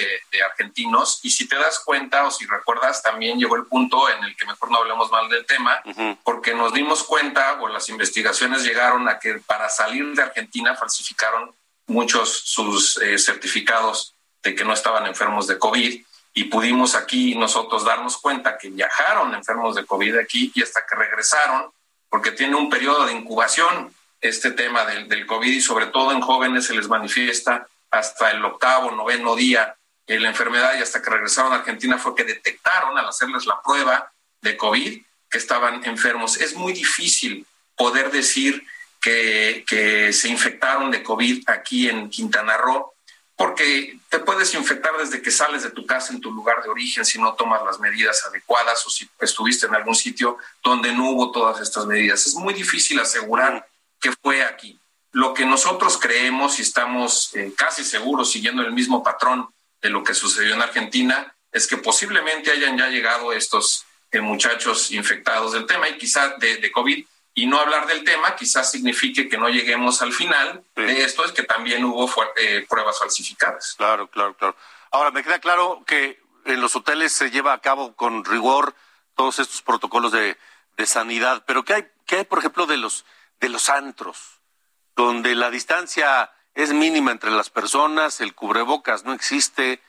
argentinos y si te das cuenta o si recuerdas, también llegó el punto en el que mejor no hablemos mal del tema, porque nos dimos cuenta o las investigaciones llegaron a que para salir de Argentina falsificaron muchos sus eh, certificados de que no estaban enfermos de COVID y pudimos aquí nosotros darnos cuenta que viajaron enfermos de COVID aquí y hasta que regresaron, porque tiene un periodo de incubación este tema del, del COVID y sobre todo en jóvenes se les manifiesta hasta el octavo, noveno día en la enfermedad y hasta que regresaron a Argentina fue que detectaron al hacerles la prueba de COVID que estaban enfermos. Es muy difícil poder decir que, que se infectaron de COVID aquí en Quintana Roo, porque te puedes infectar desde que sales de tu casa en tu lugar de origen si no tomas las medidas adecuadas o si estuviste en algún sitio donde no hubo todas estas medidas. Es muy difícil asegurar que fue aquí. Lo que nosotros creemos y estamos eh, casi seguros siguiendo el mismo patrón de lo que sucedió en Argentina es que posiblemente hayan ya llegado estos eh, muchachos infectados del tema y quizás de, COVID y no hablar del tema quizás signifique que no lleguemos al final de esto, es que también hubo eh, pruebas falsificadas.
Claro, claro, claro. Ahora, me queda claro que en los hoteles se lleva a cabo con rigor todos estos protocolos de, de sanidad, pero ¿qué hay, qué hay, por ejemplo, de los, de los antros? Donde la distancia es mínima entre las personas, el cubrebocas no existe.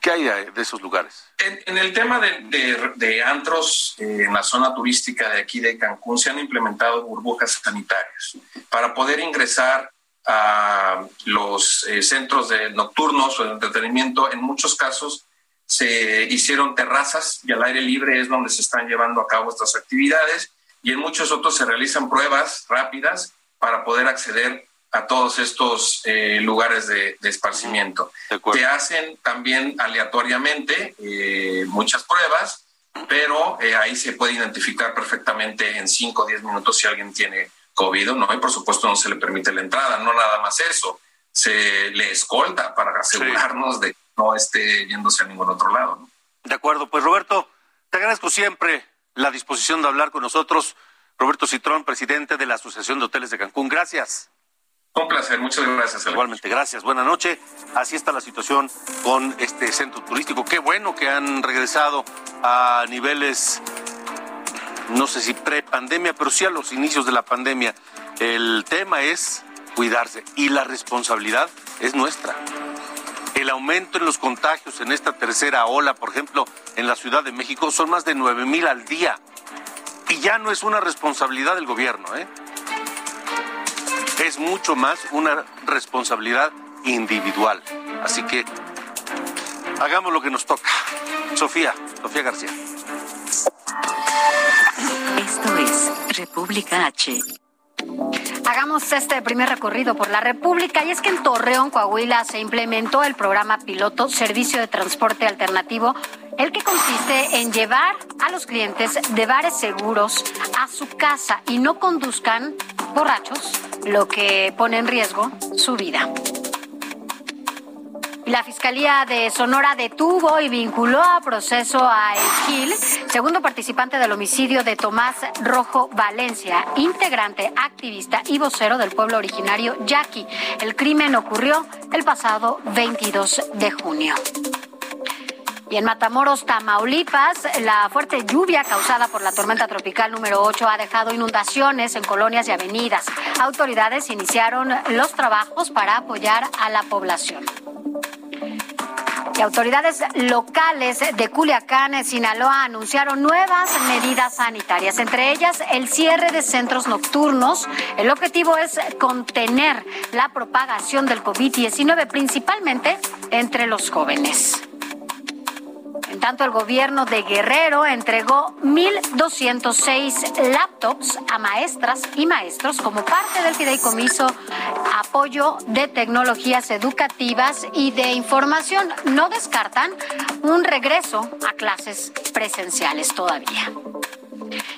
¿Qué hay de esos lugares?
En, el tema de, antros eh, en la zona turística de aquí de Cancún se han implementado burbujas sanitarias para poder ingresar a los eh, centros de nocturnos o de entretenimiento. En muchos casos se hicieron terrazas y al aire libre es donde se están llevando a cabo estas actividades y en muchos otros se realizan pruebas rápidas para poder acceder a todos estos eh, lugares de, esparcimiento. Te hacen también aleatoriamente eh, muchas pruebas, pero eh, ahí se puede identificar perfectamente en 5 o 10 minutos si alguien tiene COVID no, y por supuesto no se le permite la entrada, no nada más eso, se le escolta para asegurarnos de que no esté yéndose a ningún otro lado.
De acuerdo, pues Roberto, te agradezco siempre la disposición de hablar con nosotros. Roberto Citrón, presidente de la Asociación de Hoteles de Cancún. Gracias.
Un placer, muchas gracias.
Igualmente, gracias. Buenas noches. Así está la situación con este centro turístico. Qué bueno que han regresado a niveles, no sé si pre-pandemia, pero sí a los inicios de la pandemia. El tema es cuidarse y la responsabilidad es nuestra. El aumento en los contagios en esta tercera ola, por ejemplo, en la Ciudad de México, son más de nueve mil al día. Y ya no es una responsabilidad del gobierno, ¿eh? Es mucho más una responsabilidad individual. Así que hagamos lo que nos toca. Sofía, Sofía García.
Esto es República H.
Hagamos este primer recorrido por la República y es que en Torreón, Coahuila, se implementó el programa piloto Servicio de Transporte Alternativo, el que consiste en llevar a los clientes de bares seguros a su casa y no conduzcan borrachos, lo que pone en riesgo su vida. La Fiscalía de Sonora detuvo y vinculó a proceso a El Gil, segundo participante del homicidio de Tomás Rojo Valencia, integrante, activista y vocero del pueblo originario Yaqui. El crimen ocurrió el pasado 22 de junio. Y en Matamoros, Tamaulipas, la fuerte lluvia causada por la tormenta tropical número 8 ha dejado inundaciones en colonias y avenidas. Autoridades iniciaron los trabajos para apoyar a la población. Y autoridades locales de Culiacán, Sinaloa, anunciaron nuevas medidas sanitarias, entre ellas el cierre de centros nocturnos. El objetivo es contener la propagación del COVID-19, principalmente entre los jóvenes. Tanto, el gobierno de Guerrero entregó 1.206 laptops a maestras y maestros como parte del fideicomiso apoyo de tecnologías educativas y de información. No descartan un regreso a clases presenciales todavía.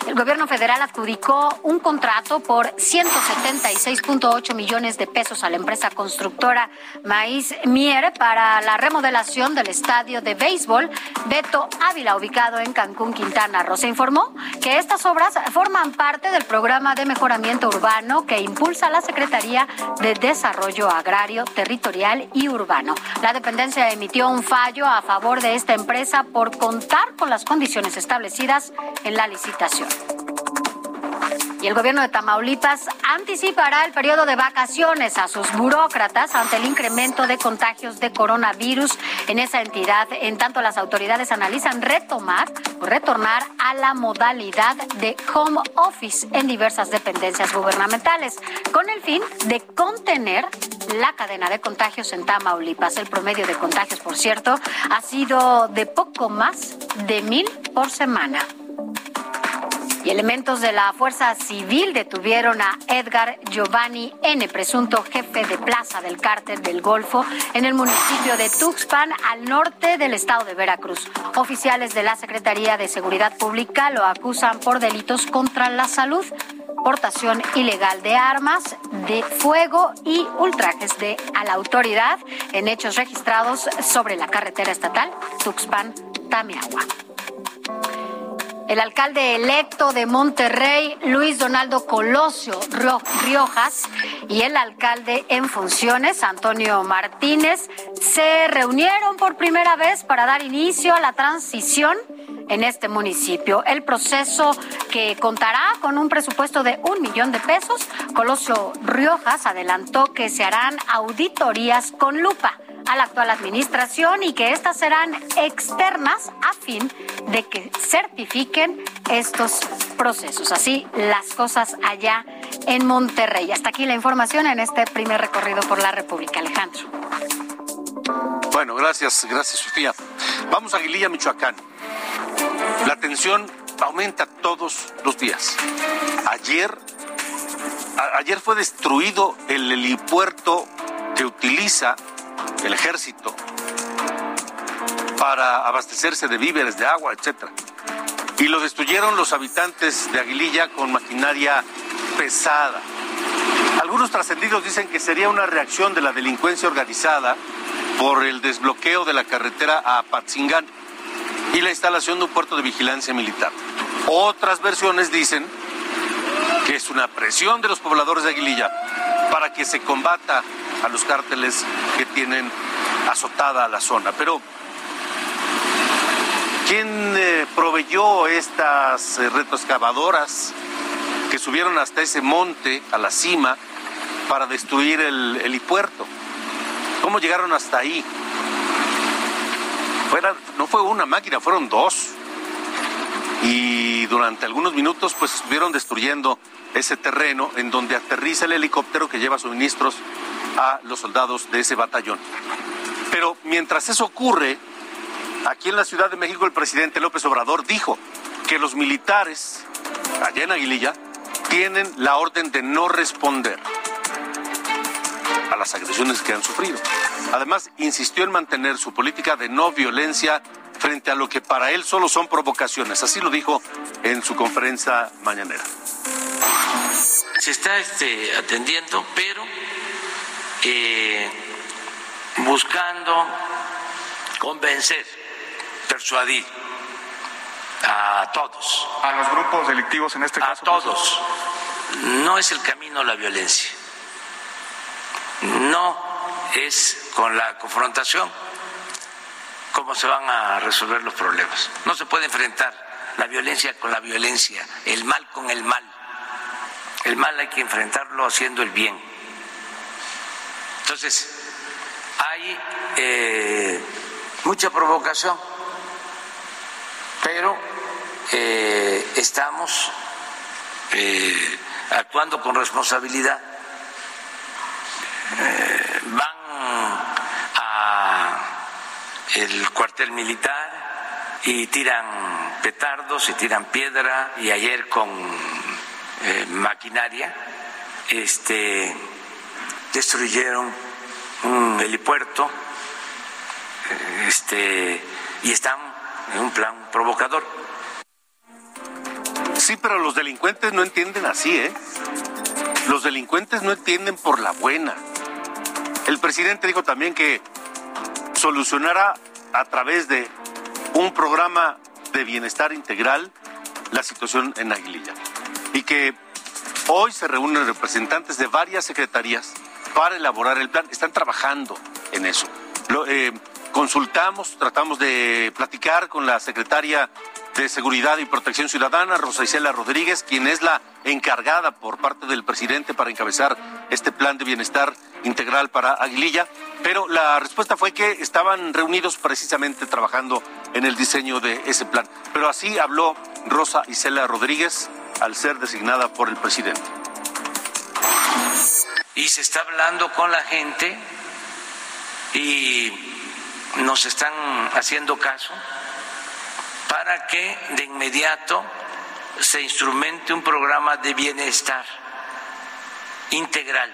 El gobierno federal adjudicó un contrato por 176.8 millones de pesos a la empresa constructora Maíz Mier para la remodelación del estadio de béisbol Beto Ávila, ubicado en Cancún, Quintana Roo. Se informó que estas obras forman parte del programa de mejoramiento urbano que impulsa la Secretaría de Desarrollo Agrario, Territorial y Urbano. La dependencia emitió un fallo a favor de esta empresa por contar con las condiciones establecidas en la licitación. Y el gobierno de Tamaulipas anticipará el periodo de vacaciones a sus burócratas ante el incremento de contagios de coronavirus en esa entidad. En tanto, las autoridades analizan retomar o retornar a la modalidad de home office en diversas dependencias gubernamentales, con el fin de contener la cadena de contagios en Tamaulipas. El promedio de contagios, por cierto, ha sido de poco más de mil por semana. Y elementos de la Fuerza Civil detuvieron a Edgar Giovanni N., presunto jefe de plaza del cártel del Golfo, en el municipio de Tuxpan, al norte del estado de Veracruz. Oficiales de la Secretaría de Seguridad Pública lo acusan por delitos contra la salud portación ilegal de armas de fuego y ultrajes de a la autoridad en hechos registrados sobre la carretera estatal Tuxpan-Tameagua. El alcalde electo de Monterrey, Luis Donaldo Colosio Riojas, y el alcalde en funciones, Antonio Martínez, se reunieron por primera vez para dar inicio a la transición en este municipio. El proceso que contará con un presupuesto de un millón de pesos, Colosio Riojas adelantó que se harán auditorías con lupa a la actual administración y que estas serán externas a fin de que certifiquen estos procesos. Así las cosas allá en Monterrey. Hasta aquí la información en este primer recorrido por la República. Alejandro.
Bueno, gracias, gracias Sofía. Vamos a Aguililla, Michoacán. La tensión aumenta todos los días. Ayer, ayer fue destruido el helipuerto que utiliza el ejército para abastecerse de víveres, de agua, etcétera. Y lo destruyeron los habitantes de Aguililla con maquinaria pesada. Algunos trascendidos dicen que sería una reacción de la delincuencia organizada por el desbloqueo de la carretera a Patzingán y la instalación de un puerto de vigilancia militar. Otras versiones dicen que es una presión de los pobladores de Aguililla para que se combata a los cárteles que tienen azotada la zona. Pero, ¿quién eh, proveyó estas eh, retroexcavadoras que subieron hasta ese monte, a la cima, para destruir el helipuerto? ¿Cómo llegaron hasta ahí? no fue una máquina, fueron dos. Y durante algunos minutos, pues estuvieron destruyendo ese terreno en donde aterriza el helicóptero que lleva suministros a los soldados de ese batallón. Pero mientras eso ocurre, aquí en la Ciudad de México el presidente López Obrador dijo que los militares allá en Aguililla tienen la orden de no responder a las agresiones que han sufrido. Además, insistió en mantener su política de no violencia frente a lo que para él solo son provocaciones. Así lo dijo en su conferencia mañanera.
Se está este, atendiendo, pero eh, buscando convencer, persuadir a todos.
A los grupos delictivos en este caso.
A todos. No es el camino la violencia. No es con la confrontación. cómo se van a resolver los problemas. No se puede enfrentar la violencia con la violencia, el mal con el mal. El mal hay que enfrentarlo haciendo el bien. Entonces, hay eh, mucha provocación, pero eh, estamos eh, actuando con responsabilidad. van a el cuartel militar y tiran petardos y tiran piedra y ayer con maquinaria este destruyeron un helipuerto este, y están en un plan provocador.
Sí, pero los delincuentes no entienden así, ¿eh? Los delincuentes no entienden por la buena. El presidente dijo también que solucionará a través de un programa de bienestar integral la situación en Aguililla. Y que hoy se reúnen representantes de varias secretarías para elaborar el plan. Están trabajando en eso. Eh, consultamos, tratamos de platicar con la secretaria de Seguridad y Protección Ciudadana, Rosa Isela Rodríguez, quien es la encargada por parte del presidente para encabezar este plan de bienestar integral para Aguililla, pero la respuesta fue que estaban reunidos precisamente trabajando en el diseño de ese plan. Pero así habló Rosa Isela Rodríguez al ser designada por el presidente
y se está hablando con la gente y nos están haciendo caso para que de inmediato se instrumente un programa de bienestar integral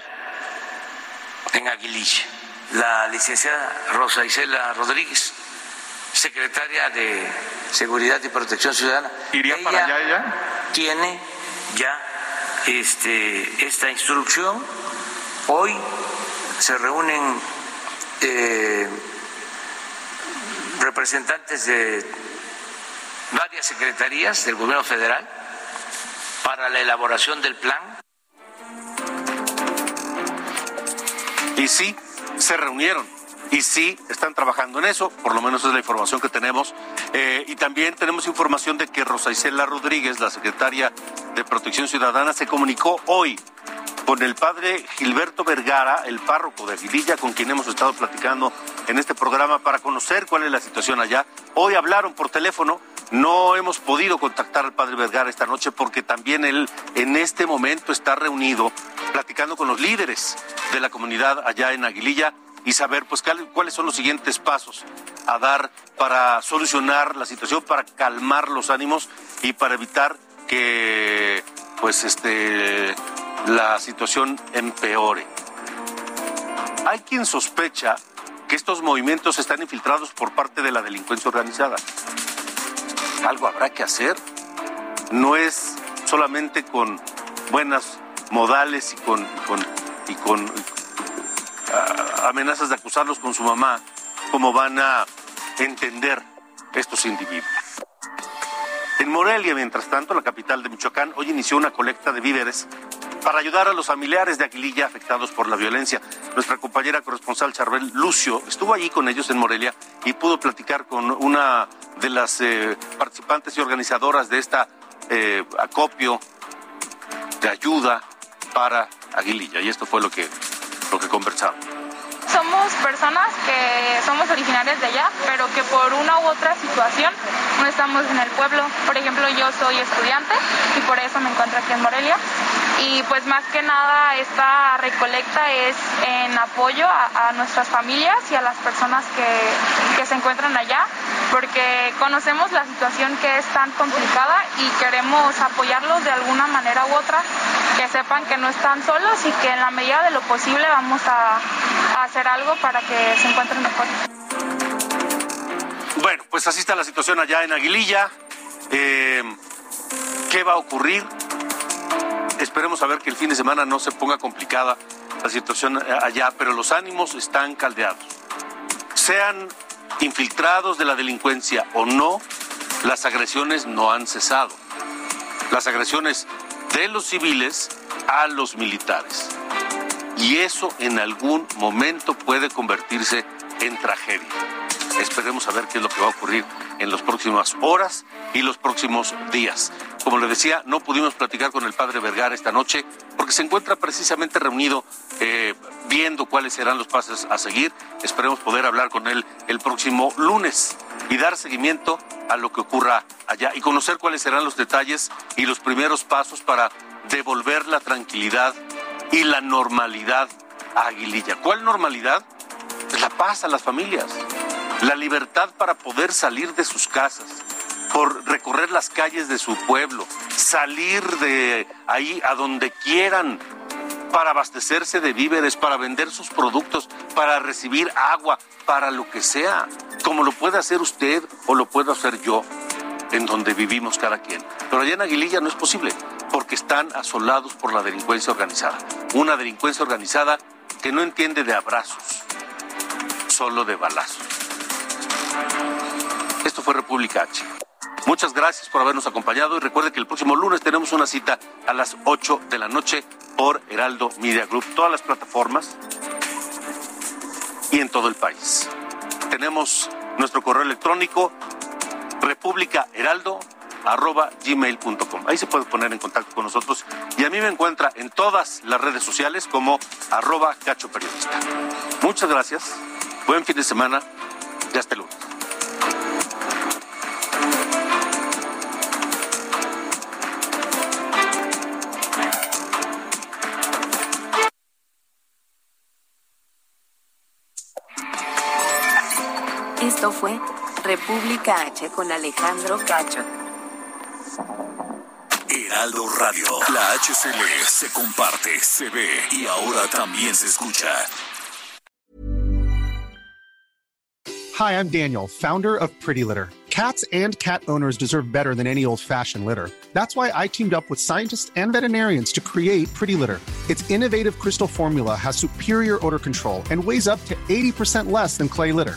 en Aguililla. La licenciada Rosa Isela Rodríguez, secretaria de Seguridad y Protección Ciudadana,
¿Iría para allá ella?
tiene ya este, esta instrucción Hoy se reúnen eh, representantes de varias secretarías del gobierno federal para la elaboración del plan.
Y sí, se reunieron. Y sí, están trabajando en eso, por lo menos es la información que tenemos. Eh, y también tenemos información de que Rosa Isela Rodríguez, la secretaria de Protección Ciudadana, se comunicó hoy con el padre Gilberto Vergara, el párroco de Aguililla, con quien hemos estado platicando en este programa para conocer cuál es la situación allá. Hoy hablaron por teléfono, no hemos podido contactar al padre Vergara esta noche porque también él en este momento está reunido platicando con los líderes de la comunidad allá en Aguililla y saber pues cuáles son los siguientes pasos a dar para solucionar la situación, para calmar los ánimos y para evitar que pues este la situación empeore. Hay quien sospecha que estos movimientos están infiltrados por parte de la delincuencia organizada. Algo habrá que hacer. No es solamente con buenas modales y con, y con ah, amenazas de acusarlos con su mamá como van a entender estos individuos. En Morelia, mientras tanto, la capital de Michoacán, hoy inició una colecta de víveres para ayudar a los familiares de Aguililla afectados por la violencia. Nuestra compañera corresponsal Charbel Lucio estuvo allí con ellos en Morelia y pudo platicar con una de las eh, participantes y organizadoras de esta eh, acopio de ayuda para Aguililla. Y esto fue lo que, lo que conversamos
somos personas que somos originarias de allá, pero que por una u otra situación no estamos en el pueblo. Por ejemplo, yo soy estudiante y por eso me encuentro aquí en Morelia. Y pues más que nada esta recolecta es en apoyo a, nuestras familias y a las personas que, que se encuentran allá, porque conocemos la situación que es tan complicada y queremos apoyarlos de alguna manera u otra, que sepan que no están solos y que en la medida de lo posible vamos a, hacer algo para que se encuentren mejor.
Bueno, pues así está la situación allá en Aguililla. Eh, ¿Qué va a ocurrir? Esperemos a ver que el fin de semana no se ponga complicada la situación allá, pero los ánimos están caldeados. Sean infiltrados de la delincuencia o no, las agresiones no han cesado. Las agresiones de los civiles a los militares y eso en algún momento puede convertirse en tragedia. Esperemos a ver qué es lo que va a ocurrir en las próximas horas y los próximos días. Como le decía, no pudimos platicar con el padre Vergara esta noche porque se encuentra precisamente reunido eh, viendo cuáles serán los pasos a seguir. Esperemos poder hablar con él el próximo lunes y dar seguimiento a lo que ocurra allá y conocer cuáles serán los detalles y los primeros pasos para devolver la tranquilidad y la normalidad a Aguililla. ¿Cuál normalidad? Pues la paz a las familias, la libertad para poder salir de sus casas, por recorrer las calles de su pueblo, salir de ahí a donde quieran para abastecerse de víveres, para vender sus productos, para recibir agua, para lo que sea, como lo puede hacer usted o lo puedo hacer yo, en donde vivimos cada quien. Pero allá en Aguililla no es posible, porque están asolados por la delincuencia organizada. Una delincuencia organizada que no entiende de abrazos, solo de balazos. Esto fue República H. Muchas gracias por habernos acompañado y recuerde que el próximo lunes tenemos una cita a las 8 de la noche por Heraldo Media Group, todas las plataformas y en todo el país. Tenemos nuestro correo electrónico republicaheraldo.gmail.com. Ahí se puede poner en contacto con nosotros y a mí me encuentra en todas las redes sociales como arroba cacho periodista. Muchas gracias, buen fin de semana y hasta el lunes.
Esto fue República H con Alejandro Cacho.
Heraldo Radio. La HCL se comparte, se ve y ahora también se escucha.
Hi, I'm Daniel, founder of Pretty Litter. Cats and cat owners deserve better than any old fashioned litter. That's why I teamed up with scientists and veterinarians to create Pretty Litter. Its innovative crystal formula has superior odor control and weighs up to 80% less than clay litter.